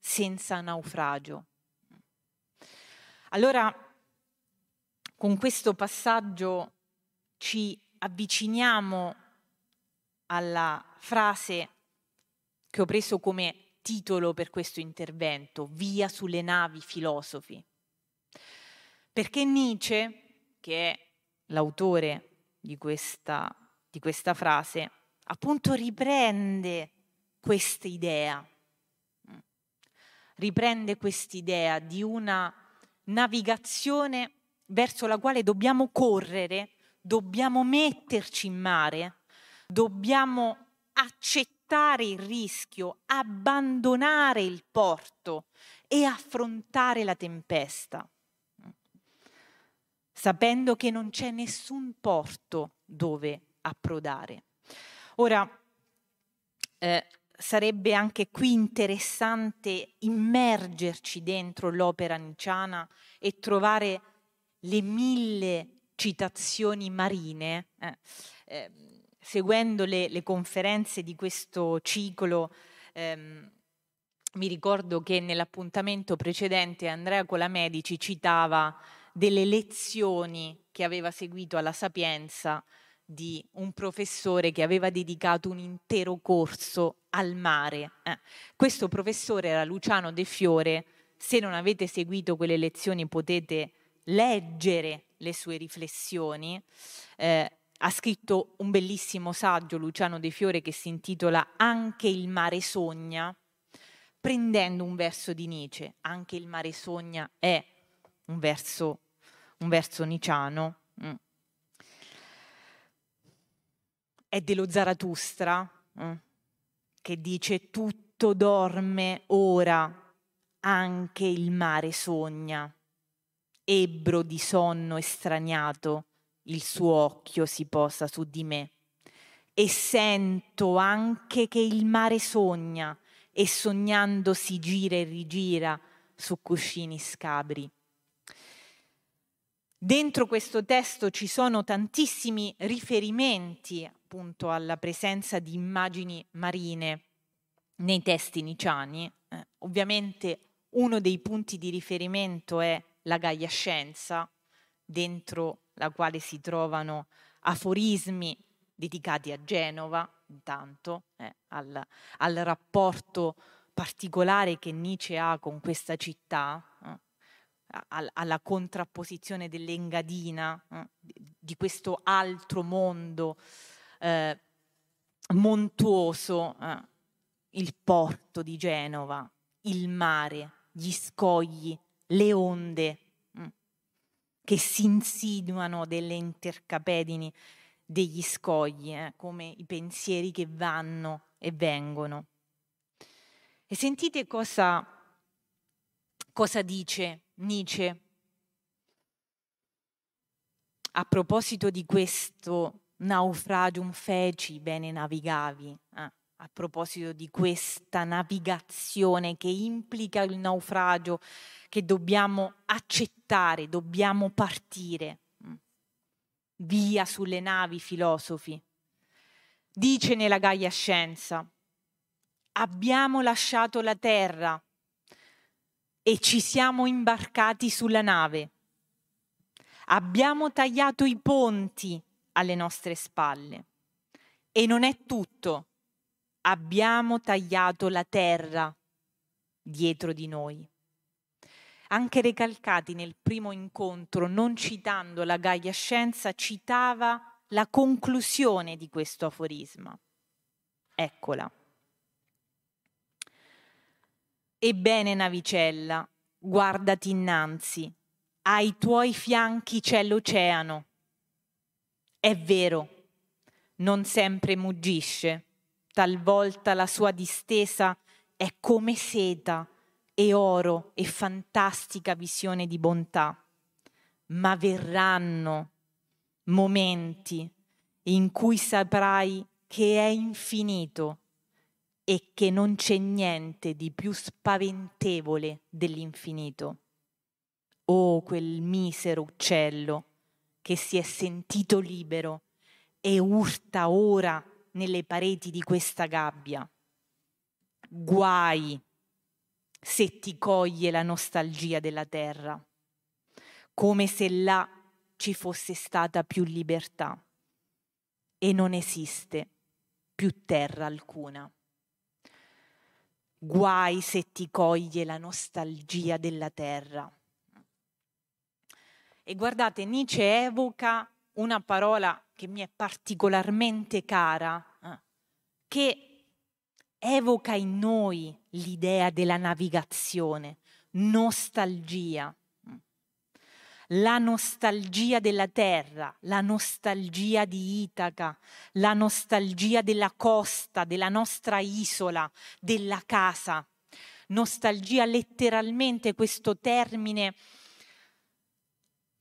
senza naufragio. Allora, con questo passaggio ci avviciniamo alla frase che ho preso come titolo per questo intervento, Via sulle navi filosofi. Perché Nietzsche, che è l'autore di questa, di questa frase, appunto riprende questa idea, riprende quest'idea di una navigazione verso la quale dobbiamo correre, dobbiamo metterci in mare, dobbiamo accettare il rischio, abbandonare il porto e affrontare la tempesta, sapendo che non c'è nessun porto dove approdare. Ora, eh, sarebbe anche qui interessante immergerci dentro l'opera nicciana e trovare le mille citazioni marine. Eh, eh, seguendo le, le, conferenze di questo ciclo, ehm, mi ricordo che nell'appuntamento precedente Andrea Colamedici citava delle lezioni che aveva seguito alla Sapienza di un professore che aveva dedicato un intero corso al mare. Eh. Questo professore era Luciano De Fiore. Se non avete seguito quelle lezioni potete leggere le sue riflessioni. Eh, ha scritto un bellissimo saggio Luciano De Fiore che si intitola Anche il mare sogna, prendendo un verso di Nietzsche. Anche il mare sogna è un verso, un verso niciano. Mm. È dello Zaratustra mm, che dice tutto dorme ora, anche il mare sogna. Ebbro di sonno estraniato il suo occhio si posa su di me e sento anche che il mare sogna e sognando si gira e rigira su cuscini scabri. Dentro questo testo ci sono tantissimi riferimenti appunto alla presenza di immagini marine nei testi niciani. Eh, ovviamente uno dei punti di riferimento è la Gaia Scienza, dentro la quale si trovano aforismi dedicati a Genova, intanto, eh, al, al, rapporto particolare che Nietzsche ha con questa città, eh, al, alla contrapposizione dell'Engadina, eh, di questo altro mondo eh, montuoso, eh, il porto di Genova, il mare, gli scogli, le onde, che si insinuano delle intercapedini degli scogli, eh, come i pensieri che vanno e vengono. E sentite cosa, cosa dice Nietzsche a proposito di questo naufragium feci, bene navigavi, eh, a proposito di questa navigazione che implica il naufragio, che dobbiamo accettare, dobbiamo partire. Via sulle navi, filosofi. Dice nella Gaia Scienza, abbiamo lasciato la terra e ci siamo imbarcati sulla nave. Abbiamo tagliato i ponti alle nostre spalle. E non è tutto. Abbiamo tagliato la terra dietro di noi. Anche Recalcati nel primo incontro, non citando la Gaia Scienza, citava la conclusione di questo aforisma. Eccola. Ebbene, navicella, guardati innanzi, ai tuoi fianchi c'è l'oceano. È vero, non sempre muggisce, talvolta la sua distesa è come seta e oro e fantastica visione di bontà, ma verranno momenti in cui saprai che è infinito e che non c'è niente di più spaventevole dell'infinito. Oh, quel misero uccello che si è sentito libero e urta ora nelle pareti di questa gabbia. Guai se ti coglie la nostalgia della terra, come se là ci fosse stata più libertà e non esiste più terra alcuna. Guai se ti coglie la nostalgia della terra. E guardate, Nietzsche evoca una parola che mi è particolarmente cara, eh, che evoca in noi l'idea della navigazione, nostalgia. La nostalgia della terra, la nostalgia di Itaca, la nostalgia della costa, della nostra isola, della casa. Nostalgia letteralmente questo termine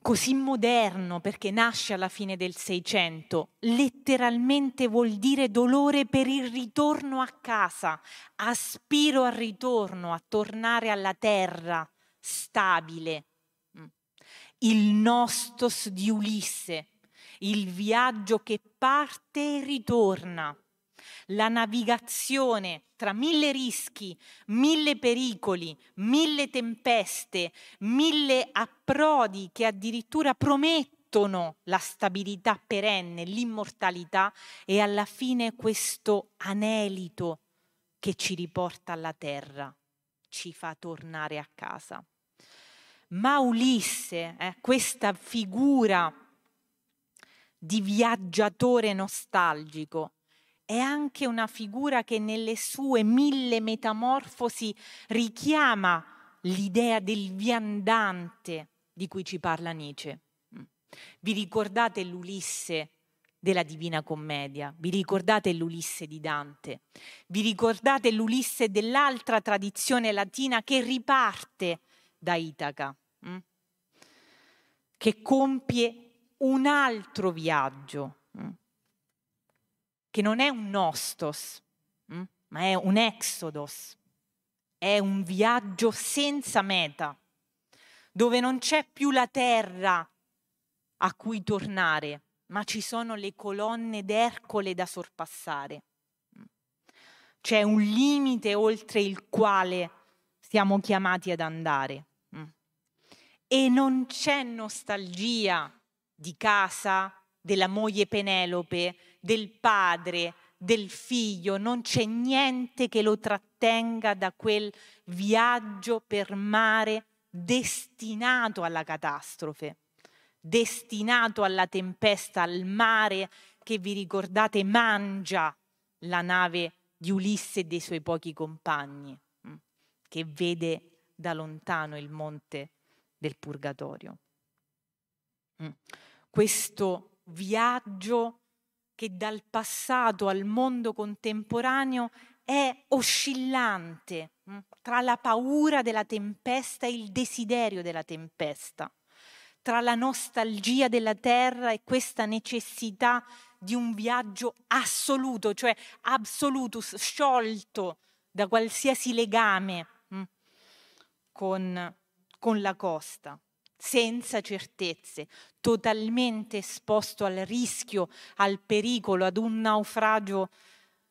così moderno perché nasce alla fine del Seicento, letteralmente vuol dire dolore per il ritorno a casa, aspiro al ritorno, a tornare alla terra stabile. Mm. Il nostos di Ulisse, il viaggio che parte e ritorna la navigazione tra mille rischi, mille pericoli, mille tempeste, mille approdi che addirittura promettono la stabilità perenne, l'immortalità e alla fine questo anelito che ci riporta alla terra, ci fa tornare a casa. Ma Ulisse, eh, questa figura di viaggiatore nostalgico, è anche una figura che nelle sue mille metamorfosi richiama l'idea del viandante di cui ci parla Nietzsche. Mm. Vi ricordate l'Ulisse della Divina Commedia? Vi ricordate l'Ulisse di Dante? Vi ricordate l'Ulisse dell'altra tradizione latina che riparte da Itaca? Mm? Che compie un altro viaggio. Mm? che non è un nostos, hm? ma è un exodos, è un viaggio senza meta, dove non c'è più la terra a cui tornare, ma ci sono le colonne d'Ercole da sorpassare. C'è un limite oltre il quale siamo chiamati ad andare. E non c'è nostalgia di casa, della moglie Penelope, del padre, del figlio, non c'è niente che lo trattenga da quel viaggio per mare destinato alla catastrofe, destinato alla tempesta, al mare che vi ricordate mangia la nave di Ulisse e dei suoi pochi compagni, mm, che vede da lontano il monte del purgatorio. Mm. Questo viaggio che dal passato al mondo contemporaneo è oscillante mm, tra la paura della tempesta e il desiderio della tempesta, tra la nostalgia della terra e questa necessità di un viaggio assoluto, cioè absolutus, sciolto da qualsiasi legame mm, con, con la costa senza certezze, totalmente esposto al rischio, al pericolo, ad un naufragio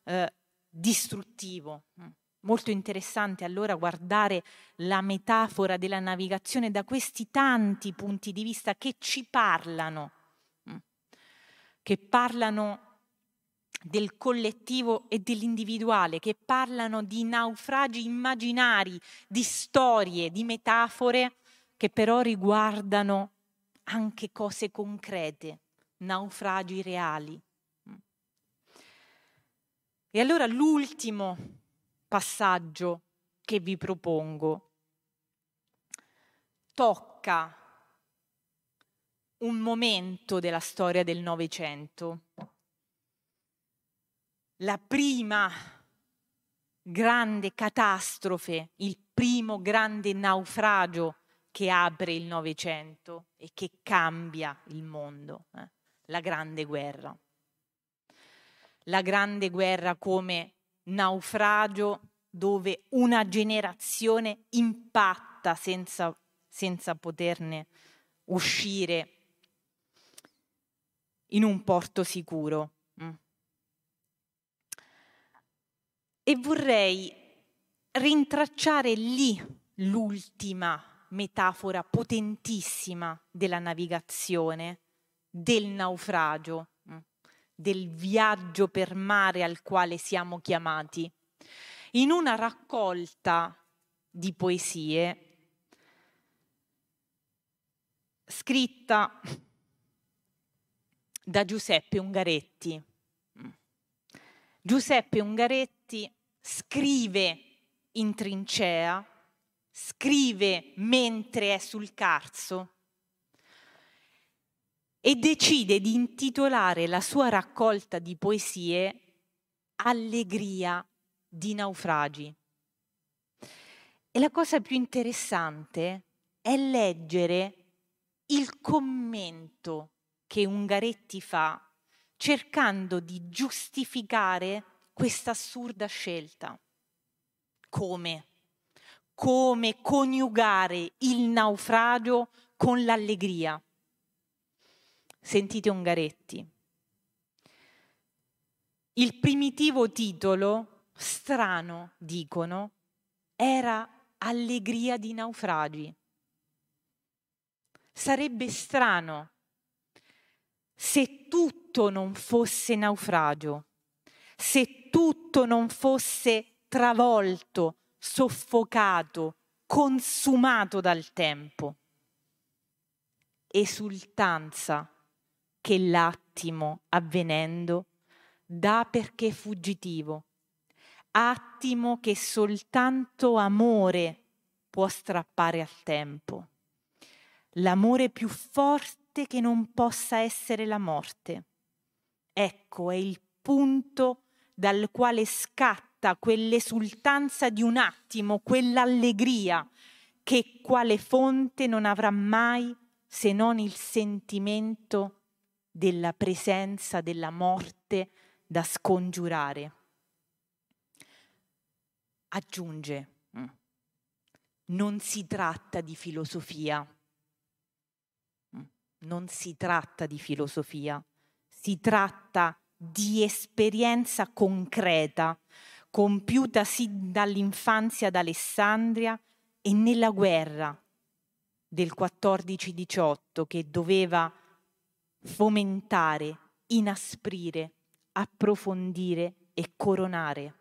eh, distruttivo. Mm. Molto interessante allora guardare la metafora della navigazione da questi tanti punti di vista che ci parlano. Mm. che parlano del collettivo e dell'individuale, che parlano di naufragi immaginari, di storie, di metafore, che però riguardano anche cose concrete, naufragi reali. E allora l'ultimo passaggio che vi propongo. Tocca un momento della storia del Novecento, la prima grande catastrofe, il primo grande naufragio che apre il Novecento e che cambia il mondo, eh? la Grande Guerra. La Grande Guerra come naufragio dove una generazione impatta senza, senza poterne uscire in un porto sicuro. Mm. E vorrei rintracciare lì l'ultima metafora potentissima della navigazione, del naufragio, mm, del viaggio per mare al quale siamo chiamati, in una raccolta di poesie scritta da Giuseppe Ungaretti. Giuseppe Ungaretti scrive in trincea, scrive mentre è sul carso e decide di intitolare la sua raccolta di poesie Allegria di naufragi. E la cosa più interessante è leggere il commento che Ungaretti fa cercando di giustificare questa assurda scelta. Come? Come coniugare il naufragio con l'allegria. Sentite Ungaretti. Il primitivo titolo, strano, dicono, era Allegria di naufragi. Sarebbe strano se tutto non fosse naufragio, se tutto non fosse travolto, soffocato, consumato dal tempo. Esultanza che l'attimo avvenendo dà perché fuggitivo, attimo che soltanto amore può strappare al tempo. L'amore più forte che non possa essere la morte. Ecco è il punto dal quale scatta quell'esultanza di un attimo, quell'allegria che quale fonte non avrà mai se non il sentimento della presenza della morte da scongiurare. Aggiunge, mm, non si tratta di filosofia, non si tratta di filosofia, si tratta di esperienza concreta, compiuta sin dall'infanzia ad Alessandria e nella guerra del 14-18 che doveva fomentare, inasprire, approfondire e coronare.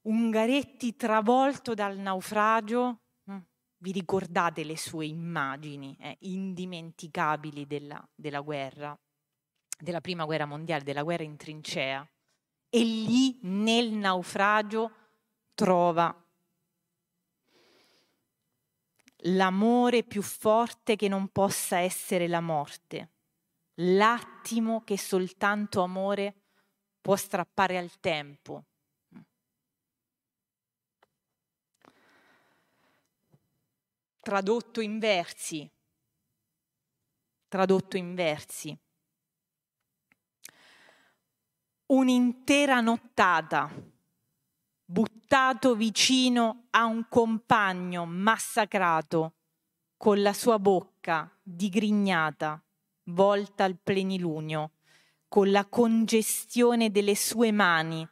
Ungaretti travolto dal naufragio vi ricordate le sue immagini eh, indimenticabili della, della guerra, della prima guerra mondiale, della guerra in trincea, e lì nel naufragio trova l'amore più forte che non possa essere la morte, l'attimo che soltanto amore può strappare al tempo, tradotto in versi, tradotto in versi. Un'intera nottata, buttato vicino a un compagno massacrato, con la sua bocca digrignata, volta al plenilunio, con la congestione delle sue mani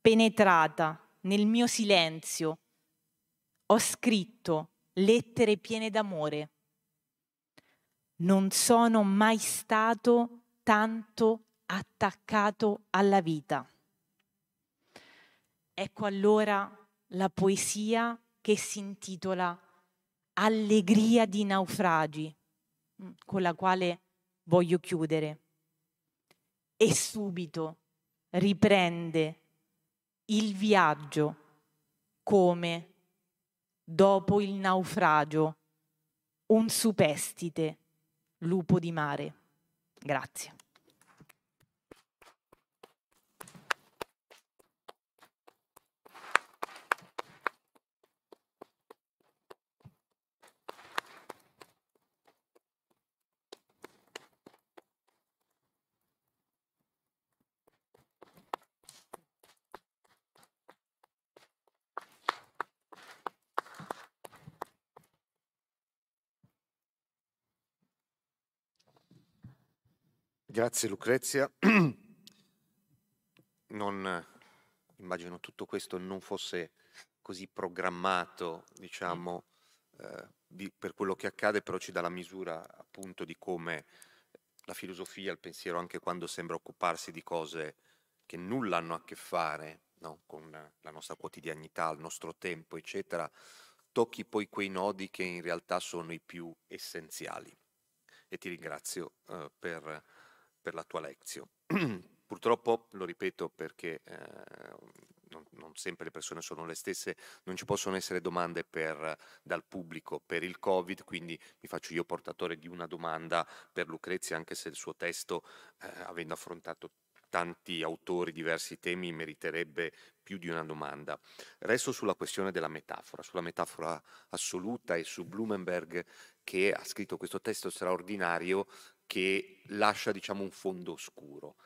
penetrata nel mio silenzio, ho scritto lettere piene d'amore. Non sono mai stato tanto attaccato alla vita. Ecco allora la poesia che si intitola Allegria di naufragi, mm, con la quale voglio chiudere. E subito riprende il viaggio come, dopo il naufragio, un superstite lupo di mare. Grazie. Grazie Lucrezia. Non immagino tutto questo non fosse così programmato, diciamo, eh, di, per quello che accade, però ci dà la misura appunto di come la filosofia, il pensiero, anche quando sembra occuparsi di cose che nulla hanno a che fare no? con la nostra quotidianità, il nostro tempo, eccetera, tocchi poi quei nodi che in realtà sono i più essenziali. E ti ringrazio eh, per per la tua lezione. Purtroppo, lo ripeto perché eh, non, non, sempre le persone sono le stesse, non ci possono essere domande per, dal pubblico per il Covid, quindi mi faccio io portatore di una domanda per Lucrezia, anche se il suo testo, eh, avendo affrontato tanti autori, diversi temi, meriterebbe più di una domanda. Resto sulla questione della metafora, sulla metafora assoluta e su Blumenberg che ha scritto questo testo straordinario che lascia diciamo un fondo oscuro.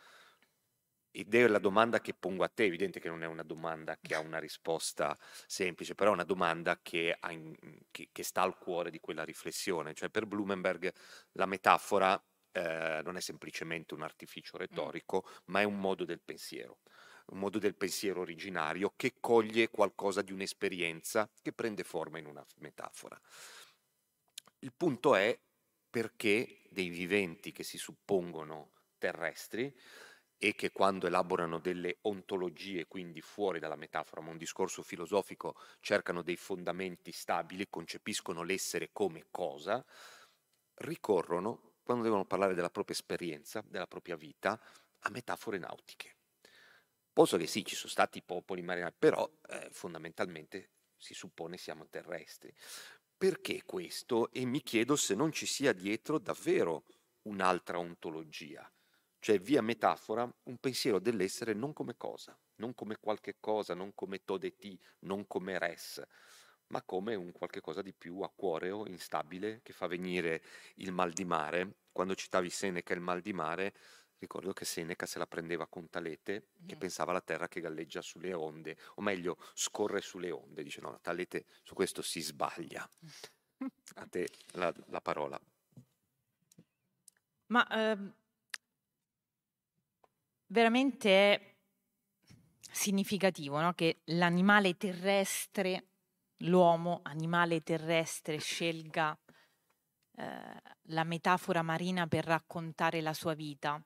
Ed è la domanda che pongo a te, è evidente che non è una domanda che ha una risposta semplice, però è una domanda che, in, che, che sta al cuore di quella riflessione. Cioè per Blumenberg la metafora eh, non è semplicemente un artificio retorico, ma è un modo del pensiero, un modo del pensiero originario che coglie qualcosa di un'esperienza che prende forma in una metafora. Il punto è perché dei viventi che si suppongono terrestri e che quando elaborano delle ontologie, quindi fuori dalla metafora, ma un discorso filosofico, cercano dei fondamenti stabili, concepiscono l'essere come cosa, ricorrono, quando devono parlare della propria esperienza, della propria vita, a metafore nautiche. Posso che sì, ci sono stati popoli marinari, però eh, fondamentalmente si suppone siamo terrestri. Perché questo? E mi chiedo se non ci sia dietro davvero un'altra ontologia, cioè via metafora un pensiero dell'essere non come cosa, non come qualche cosa, non come todeti, non come res, ma come un qualche cosa di più acquoreo, instabile, che fa venire il mal di mare. Quando citavi Seneca il mal di mare, Ricordo che Seneca se la prendeva con Talete, che mm. pensava alla terra che galleggia sulle onde, o meglio, scorre sulle onde. Dice no, Talete su questo si sbaglia. A te la, la parola. Ma ehm, veramente è significativo no? che l'animale terrestre, l'uomo, animale terrestre, scelga eh, la metafora marina per raccontare la sua vita.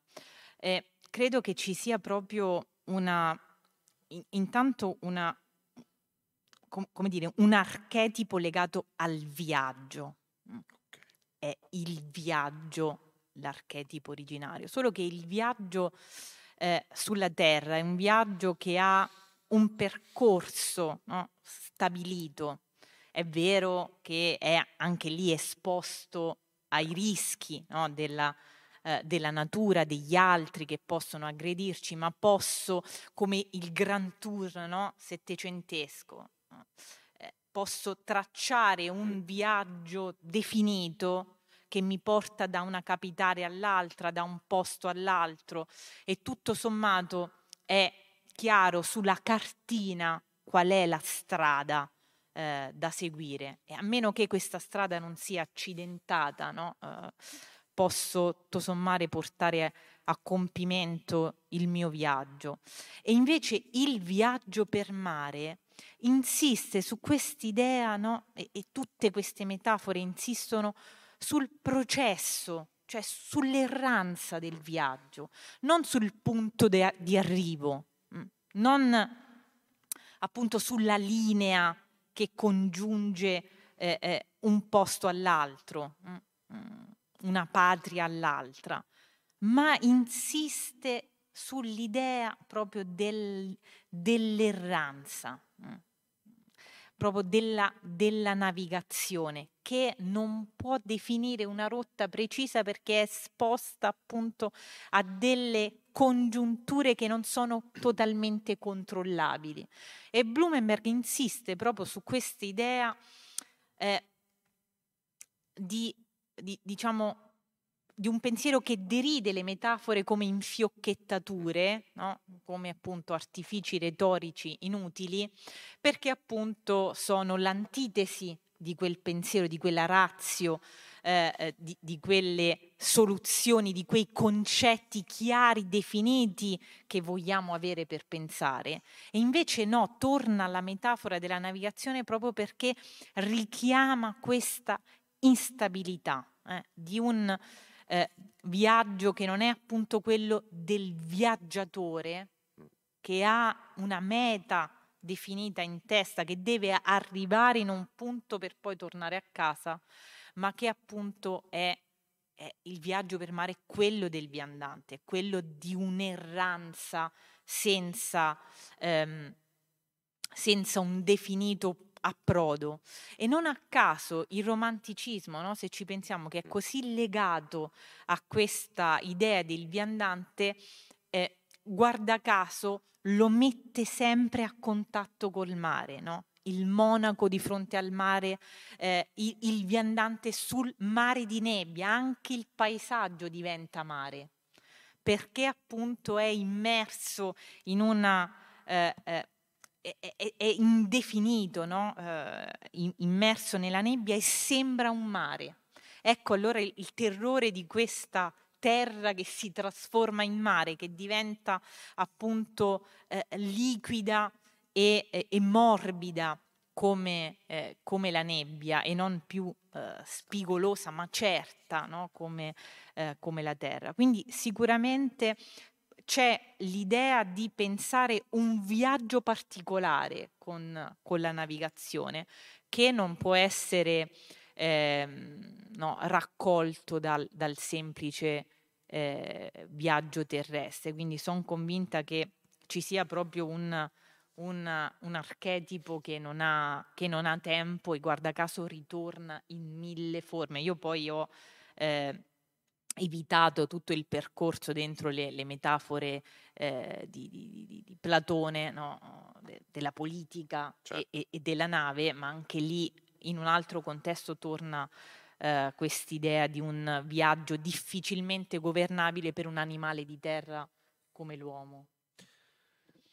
Eh, credo che ci sia proprio una, in, intanto una, com, come dire, un archetipo legato al viaggio. Mm. È il viaggio l'archetipo originario, solo che il viaggio eh, sulla Terra è un viaggio che ha un percorso no? stabilito, è vero che è anche lì esposto ai rischi no, della, eh, della, natura, degli altri che possono aggredirci, ma posso, come il Grand Tour no, settecentesco, no, eh, posso tracciare un viaggio definito che mi porta da una capitale all'altra, da un posto all'altro e tutto sommato è chiaro sulla cartina qual è la strada eh, da seguire e a meno che questa strada non sia accidentata, no? eh, posso tutto sommare portare a compimento il mio viaggio. E invece il viaggio per mare insiste su quest'idea, no? e, e tutte queste metafore insistono sul processo cioè sull'erranza del viaggio, non sul punto de- di arrivo, mm, non appunto sulla linea che congiunge eh, eh, un posto all'altro, mm, mm, una patria all'altra, ma insiste sull'idea proprio del, dell'erranza, mm, proprio della, della, navigazione, che non può definire una rotta precisa perché è esposta appunto a delle congiunture che non sono totalmente controllabili. E Blumenberg insiste proprio su questa idea eh, di, di, diciamo, di un pensiero che deride le metafore come infiocchettature, no? come appunto artifici retorici inutili, perché appunto sono l'antitesi di quel pensiero, di quella razio, eh, eh, di, di, quelle soluzioni, di quei concetti chiari, definiti che vogliamo avere per pensare. E invece no, torna alla metafora della navigazione proprio perché richiama questa instabilità eh, di un eh, viaggio che non è appunto quello del viaggiatore che ha una meta definita in testa, che deve arrivare in un punto per poi tornare a casa, ma che appunto è, è il viaggio per mare, quello del viandante, quello di un'erranza senza, ehm, senza un definito approdo. E non a caso il romanticismo, no? se ci pensiamo che è così legato a questa idea del viandante, guarda caso lo mette sempre a contatto col mare, no? il monaco di fronte al mare, eh, il, il viandante sul mare di nebbia, anche il paesaggio diventa mare, perché appunto è immerso in una eh, eh, è, indefinito, no? eh, immerso nella nebbia e sembra un mare. Ecco allora il terrore di questa terra che si trasforma in mare, che diventa appunto eh, liquida e, e, morbida come, eh, come, la nebbia e non più eh, spigolosa ma certa no? come, eh, come, la terra. Quindi sicuramente c'è l'idea di pensare un viaggio particolare con, con la navigazione che non può essere eh, no, raccolto dal, dal semplice eh, viaggio terrestre. Quindi sono convinta che ci sia proprio un, un, un archetipo che non, ha, che non, ha, tempo e guarda caso ritorna in mille forme. Io poi ho eh, evitato tutto il percorso dentro le, le metafore eh, di, di, di, di, Platone, no? De, della politica certo. e, e, della nave, ma anche lì in un altro contesto torna eh, quest'idea di un viaggio difficilmente governabile per un animale di terra come l'uomo.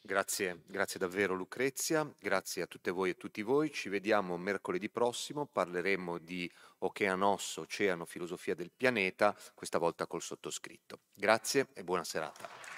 Grazie, grazie davvero Lucrezia, grazie a tutte voi e tutti voi. Ci vediamo mercoledì prossimo, parleremo di Oceanos, Oceano, Filosofia del pianeta, questa volta col sottoscritto. Grazie e buona serata.